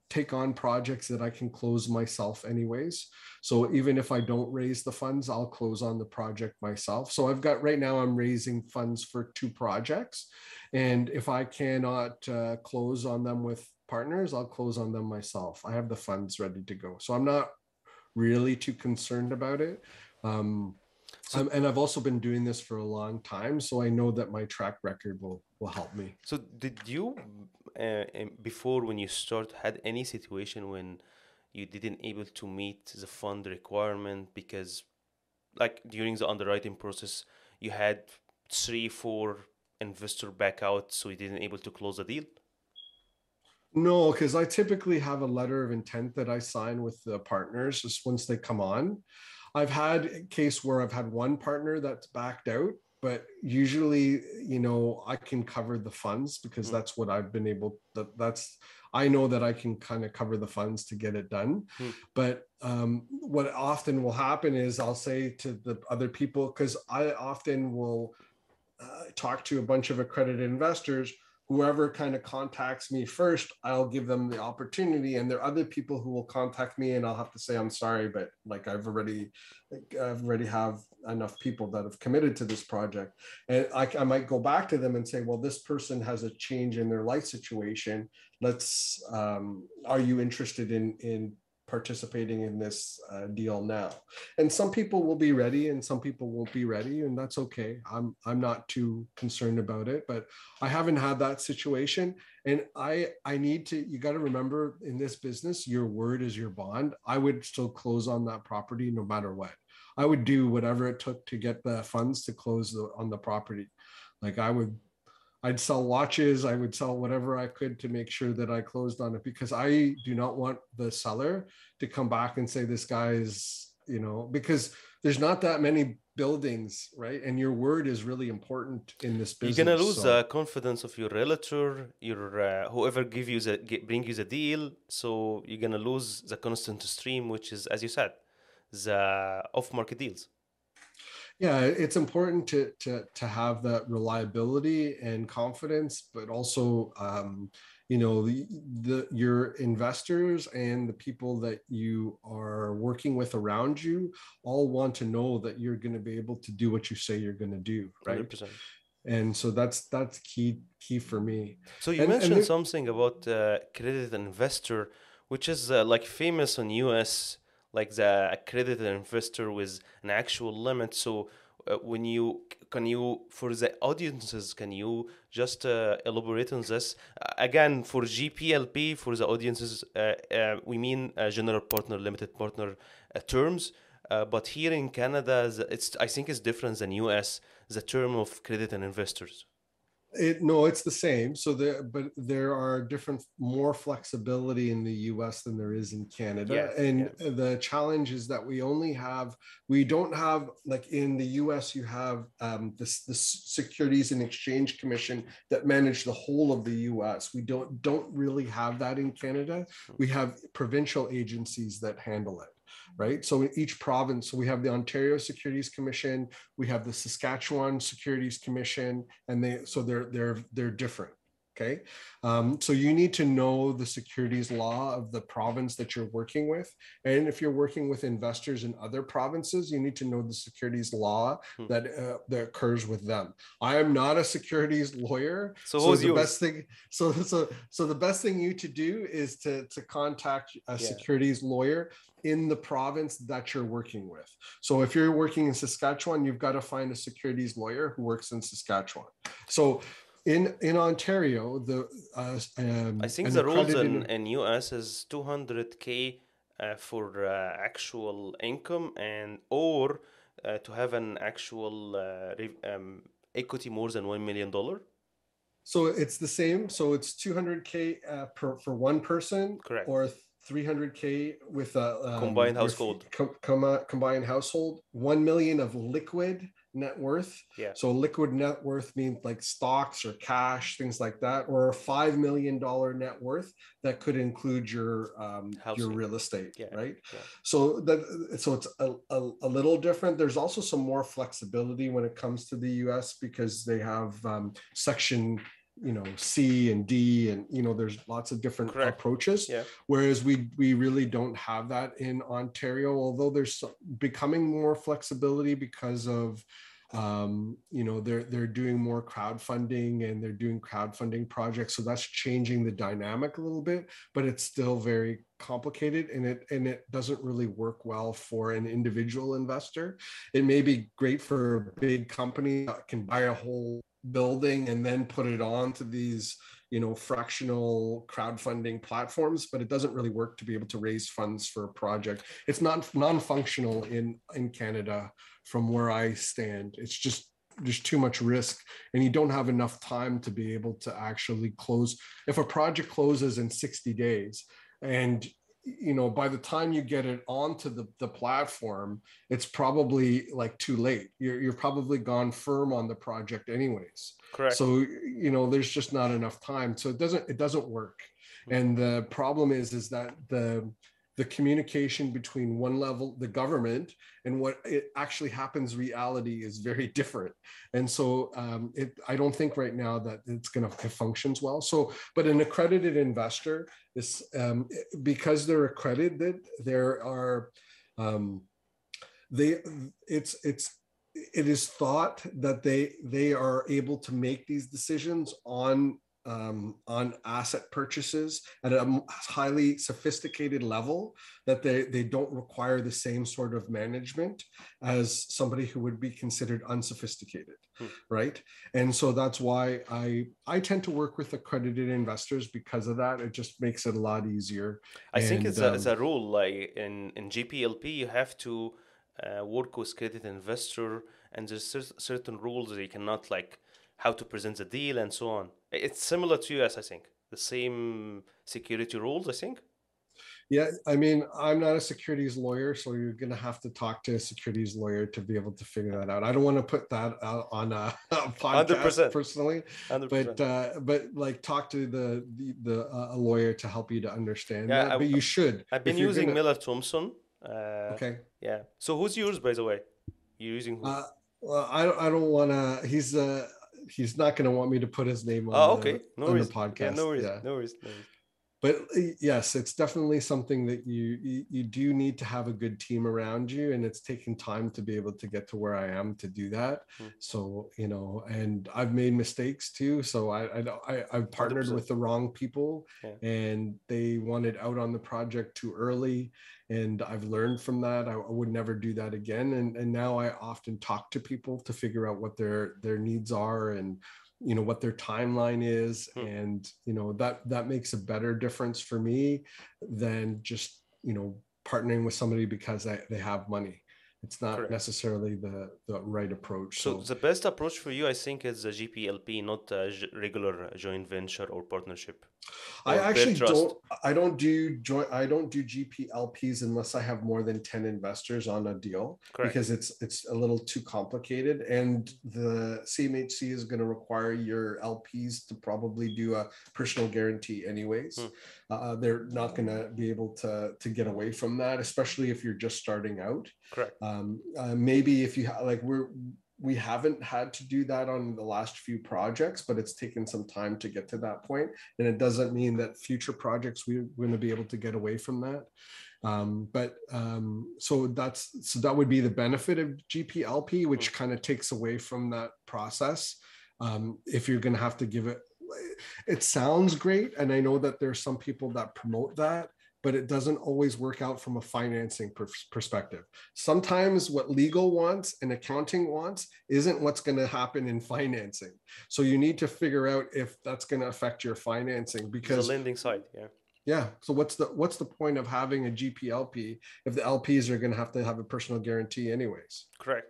take on projects that i can close myself anyways. So even if i don't raise the funds i'll close on the project myself. So i've got right now i'm raising funds for two projects. And if i cannot uh, close on them with partners i'll close on them myself. I have the funds ready to go. So i'm not really too concerned about it. Um, so, um, and I've also been doing this for a long time, so I know that my track record will will help me. So, did you uh, before when you start had any situation when you didn't able to meet the fund requirement because, like during the underwriting process, you had three, four investor back out, so you didn't able to close the deal? No, because I typically have a letter of intent that I sign with the partners just once they come on. I've had a case where I've had one partner that's backed out, but usually, you know, I can cover the funds because mm. that's what I've been able that that's I know that I can kind of cover the funds to get it done. Mm. But um, what often will happen is I'll say to the other people, because I often will uh, talk to a bunch of accredited investors whoever kind of contacts me first, I'll give them the opportunity. And there are other people who will contact me, and I'll have to say, I'm sorry, but like I've already, I've already have enough people that have committed to this project. And I, I might go back to them and say, well, this person has a change in their life situation. Let's, um, are you interested in in participating in this uh, deal now. And some people will be ready and some people won't be ready and that's okay. I'm i'm not too concerned about it but i haven't had that situation. And i i need to you got to remember in this business your word is your bond. I would still close on that property no matter what. I would do whatever it took to get the funds to close the, on the property. Like i would I'd sell watches, I would sell whatever I could to make sure that I closed on it because I do not want the seller to come back and say this guy is, you know, because there's not that many buildings, right? And your word is really important in this business. You're gonna lose so- the confidence of your realtor, your uh, whoever give you the get, bring you the deal. So you're gonna lose the constant stream, which is, as you said, the off-market deals. Yeah it's important to to to have that reliability and confidence but also um you know the, the your investors and the people that you are working with around you all want to know that you're going to be able to do what you say you're going to do right 100%. and so that's that's key key for me So you And- and mentioned there- something about uh, accredited investor, which is uh, like famous on US, like the accredited investor with an actual limit. So uh, when you can you for the audiences, can you just uh, elaborate on this Uh, again for GPLP for the audiences? Uh, uh, we mean uh, general partner, limited partner terms. But here in Canada, it's I think it's different than US. The term of credit and investors. It no, it's the same. So there, but there are different, more flexibility in the U.S. than there is in Canada. Yes, and yes. the challenge is that we only have, we don't have like in the U.S. You have um, this the Securities and Exchange Commission that manage the whole of the U.S. We don't don't really have that in Canada. We have provincial agencies that handle it. Right. So in each province, we have the Ontario Securities Commission, we have the Saskatchewan Securities Commission, and they so they're they're they're different. Okay, um, so you need to know the securities law of the province that you're working with, and if you're working with investors in other provinces, you need to know the securities law Hmm. that uh, that occurs with them. I am not a securities lawyer, So who's the yours? best thing so so so the best thing you to do is to to contact a Yeah. securities lawyer in the province that you're working with so if you're working in saskatchewan you've got to find a securities lawyer who works in saskatchewan so in in ontario the uh, um, I think the rules in, in US is 200k uh, for uh, actual income and or uh, to have an actual uh, re- um, equity more than one million dollar. so it's the same so it's 200k uh, per for one person Correct. or 300k with a um, Combined household. com- com- combined household 1 million of liquid net worth Yeah. so liquid net worth means like stocks or cash things like that or a 5 million dollar net worth that could include your um, your real estate Yeah, right yeah. so that so it's a, a, a little different there's also some more flexibility when it comes to the us because they have um, section you know c and d and you know there's lots of different Correct. approaches Yeah. whereas we we really don't have that in ontario although there's becoming more flexibility because of um you know they're they're doing more crowdfunding and they're doing crowdfunding projects so that's changing the dynamic a little bit but it's still very complicated and it and it doesn't really work well for an individual investor. It may be great for a big company that can buy a whole building and then put it on to these you know fractional crowdfunding platforms but it doesn't really work to be able to raise funds for a project. It's not non-functional in in canada from where i stand. It's just there's too much risk and you don't have enough time to be able to actually close. If a project closes in 60 days and you know by the time you get it onto the, the platform it's probably like too late. You're, you're probably gone firm on the project anyways. Correct. so you know there's just not enough time. So it doesn't it doesn't work. Hmm. And the problem is is that the the communication between one level the government and what it actually happens reality is very [laughs] different. And so um, it i don't think right now that it's going to functions well. So but an accredited investor is um, because they're accredited there are um, they it's it's it is thought that they they are able to make these decisions on um, on asset purchases at a highly sophisticated level that they, they don't require the same sort of management as somebody who would be considered unsophisticated hmm. right and so that's why i i tend to work with accredited investors because of that it just makes it a lot easier i and, think it's, um, a, it's a rule like in in gplp you have to uh, work with credit investor and there's certain rules that you cannot like how to present the deal and so on. It's similar to US, I think. The same security rules, I think. Yeah, I mean, I'm not a securities lawyer, so you're going to have to talk to a securities lawyer to be able to figure that out. I don't want to put that out on a, [laughs] a podcast 100%. personally, 100%. but uh, but like talk to the the, the uh, a lawyer to help you to understand yeah, that. I, but you should. I've been using gonna... Miller Thomson. Uh, okay. Yeah. So who's yours, by the way? You're using who? Uh, well, I don't. I don't want to. He's uh he's not going to want me to put his name on, oh, okay. the, no on worries. the podcast. Yeah, no worries. Yeah. No worries. No worries but uh, yes it's definitely something that you, you, you do need to have a good team around you and it's taken time to be able to get to where i am to do that mm. so you know and i've made mistakes too so i i, I have partnered 100%. with the wrong people yeah. and they wanted out on the project too early and i've learned from that I, I would never do that again and and now i often talk to people to figure out what their their needs are and you know what their timeline is hmm. and you know that that makes a better difference for me than just you know partnering with somebody because I, they have money it's not Correct. necessarily the the right approach so, so, the best approach for you i think is a gplp not a regular joint venture or partnership I actually don't. I don't do joint. I don't do GPLPs unless I have more than ten investors on a deal Correct. because it's it's a little too complicated, and the CMHC is going to require your LPs to probably do a personal guarantee anyways. Hmm. Uh, they're not going to be able to to get away from that, especially if you're just starting out. Correct. Um, uh, maybe if you ha- like we're we haven't had to do that on the last few projects, but it's taken some time to get to that. And it doesn't mean that future projects we're going to be able to get away from that. Um, but um, so that's so that would be the benefit of GPLP, which kind of takes away from that process. Um, if you're going to have to give it, it sounds great, and I know that there's some people that promote that, but it doesn't always work out from a financing per- perspective. Sometimes what legal wants and accounting wants isn't what's going to happen in financing. So you need to figure out if that's going to affect your financing because the lending side, yeah. Yeah. So what's the what's the point of having a GPLP if the LPs are going to have to have a personal guarantee anyways? Correct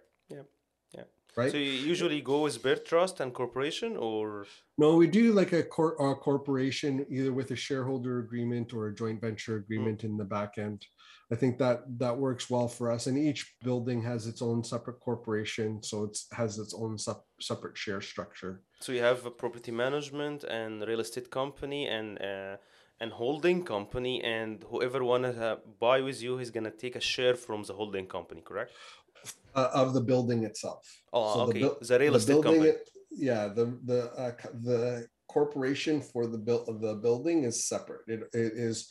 right? So you usually go with bare trust and corporation, or no? We do like a, cor- a corporation, either with a shareholder agreement or a joint venture agreement mm. in the back end. I think that that works well for us. And each building has its own separate corporation, so it has its own sub- separate share structure. So you have a property management and real estate company and. Uh, and holding company and whoever wanna uh, buy with you is gonna take a share from the holding company correct uh, of the building itself. Oh, so okay. The, the real the estate company. yeah, the the uh, the corporation for the build of the building is separate. It, it is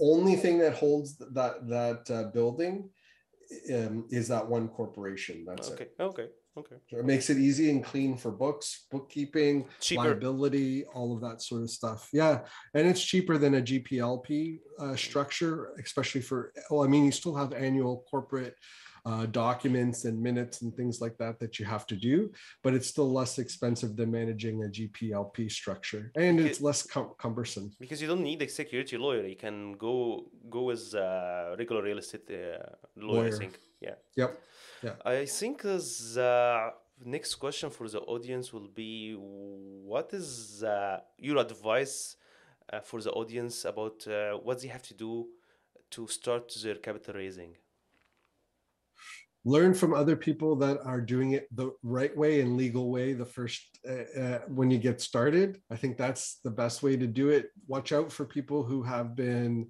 only thing that holds that that uh, building um, is that one corporation. That's okay. it. Okay. Okay. So it makes it easy and clean for books, bookkeeping, cheaper. liability, all of that sort of stuff. Yeah, and it's cheaper than a GPLP uh, structure, especially for. Well, I mean, you still have annual corporate uh, documents and minutes and things like that that you have to do, but it's still less expensive than managing a GPLP structure, and it's less cum- cumbersome. Because you don't need a security lawyer; you can go go as a regular real estate uh, lawyer, lawyer. I think. Yeah. Yep. Yeah. I think the next question for the audience will be: What is uh, your advice uh, for the audience about uh, what they have to do to start their capital raising? Learn from other people that are doing it the right way and legal way the first uh, uh, when you get started. I think that's the best way to do it. Watch out for people who have been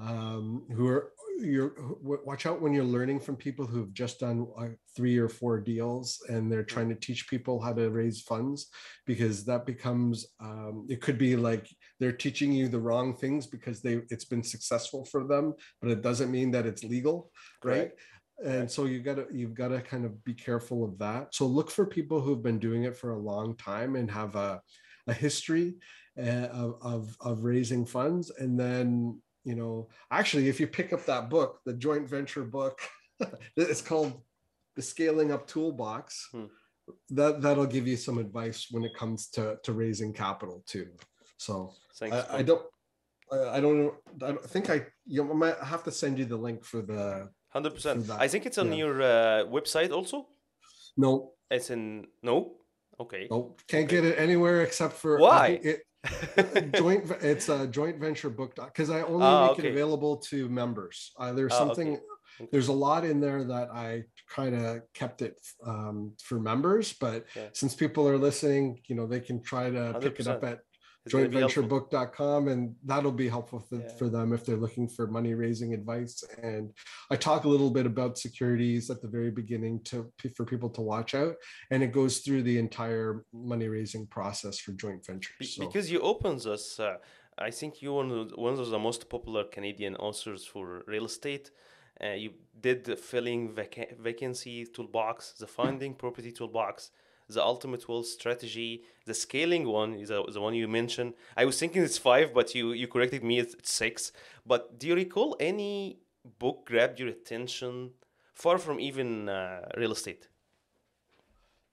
um, who are you're watch out when you're learning from people who've just done uh, three or four deals and they're trying to teach people how to raise funds because that becomes um, it could be like they're teaching you the wrong things because they it's been successful for them but it doesn't mean that it's legal right, right and so you got to you've got to kind of be careful of that so look for people who've been doing it for a long time and have a a history uh, of, of of raising funds, and then you know, actually, if you pick up that book, the joint venture book, [laughs] it's called the Scaling Up Toolbox. Hmm. That that'll give you some advice when it comes to to raising capital too. So Thanks. I, I don't. I don't know. I don't think I. You might have to send you the link for the. Hundred percent. I think it's on yeah. your uh, website also. No, It's in no. Okay. no, can't get it anywhere except for Why? It, [laughs] joint. It's a joint venture book because I only Ah, make okay. it available to members. Uh, there's Ah, something. Okay. There's a lot in there that I kind of kept it um, for members, but Yeah. since people are listening, you know, they can try to pick it up at It's gonna be helpful. jointventurebook.com and that'll be helpful for, Yeah. for them if they're looking for money raising advice and i talk a little bit about securities at the very beginning to for people to watch out and it goes through the entire money raising process for joint ventures so Because you opens us, uh, I think you one of, the- one of the most popular Canadian authors for real estate. Uh, you did the filling vaca- vacancy toolbox, the finding property toolbox, the ultimate wealth strategy, the scaling one is the one you mentioned. I was thinking it's five, but you you corrected me. It's six. But do you recall any book grabbed your attention, far from even uh, real estate?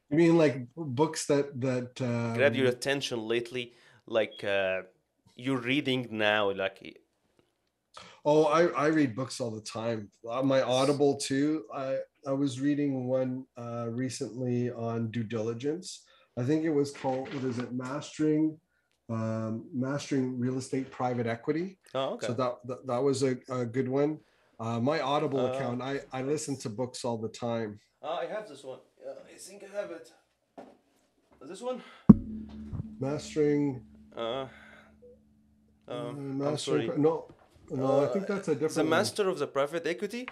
you mean like books that that um, grabbed your attention lately like uh, you're reading now like Oh, I, I read books all the time. Uh, my Audible too. I I was reading one uh, recently on due diligence. I think it was called what is it? Mastering um, mastering real estate private equity. oh okay So that, that that was a, a good one. Uh, my Audible Uh, account. I I listen to books all the time. Ah, i have this one i think i have it this one Mastering. uh, uh, um, i'm mastering. sorry No, no. I think Uh, that's a different. the one. master of the private equity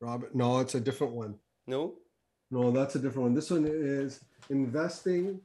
Robert. No, it's a different one. no No, that's a different one. This one is investing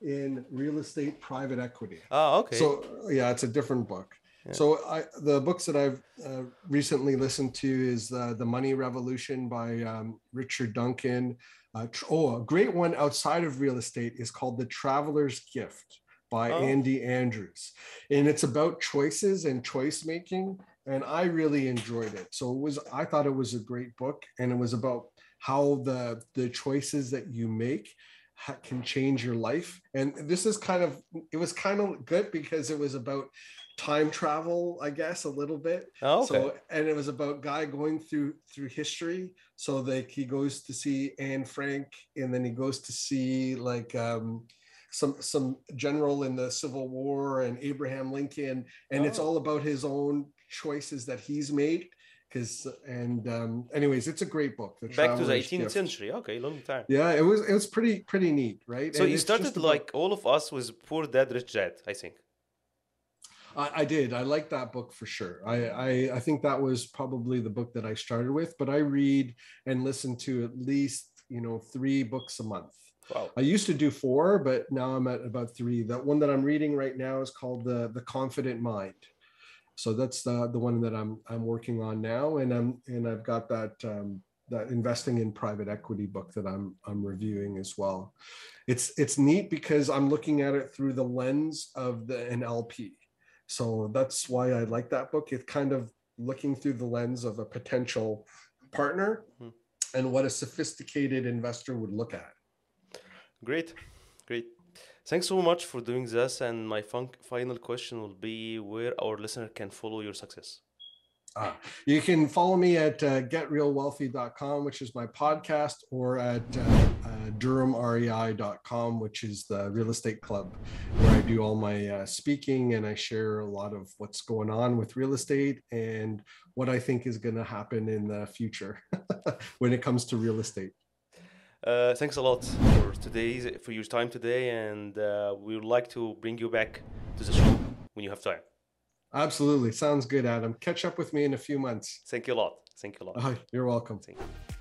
in real estate private equity. Oh, okay So yeah, it's a different book. Yeah. So I the books that I've uh, recently listened to is uh, the Money Revolution by um, Richard Duncan. Uh, oh, a great one outside of real estate is called The Traveler's Gift by Oh. Andy Andrews, and it's about choices and choice making. And I really enjoyed it. So it was I thought it was a great book, and it was about how the the choices that you make ha- can change your life. And this is kind of it was kind of good because it was about time travel, I guess, a little bit. ah, okay So and it was about guy going through through history. So like he goes to see Anne Frank, and then he goes to see like um some some general in the Civil War and Abraham Lincoln, and it's Oh. all about his own choices that he's made. Because and um, anyways, it's a great book. The back to the 18th Gift. century okay long time Yeah, it was it was pretty pretty neat, right? so And you started like all of us with poor dad rich dad i think I, I did. I like that book for sure. I, I I think that was probably the book that I started with. But I read and listen to at least you know three books a month. wow I used to do four, but now I'm at about three. That one that I'm reading right now is called the the Confident Mind. So that's the the one that I'm I'm working on now, and I'm and I've got that um, that investing in private equity book that I'm I'm reviewing as well. It's it's neat because I'm looking at it through the lens of the an LP. So that's why I like that book. It's kind of looking through the lens of a potential partner Hmm. and what a sophisticated investor would look at. Great, great. Thanks so much for doing this. And my final question will be where our listener can follow your success. Ah, you can follow me at uh, getrealwealthy.com, which is my podcast, or at uh, uh, durhamrei.com, which is the real estate club, where I do all my uh, speaking and I share a lot of what's going on with real estate and what I think is going to happen in the future [laughs] when it comes to real estate. Uh, thanks a lot for today, for your time today, and uh, we would like to bring you back to the show when you have time. Absolutely. Sounds good, Adam. Catch up with me in a few months. Thank you a lot. Thank you a lot. Oh, you're welcome. Thank you.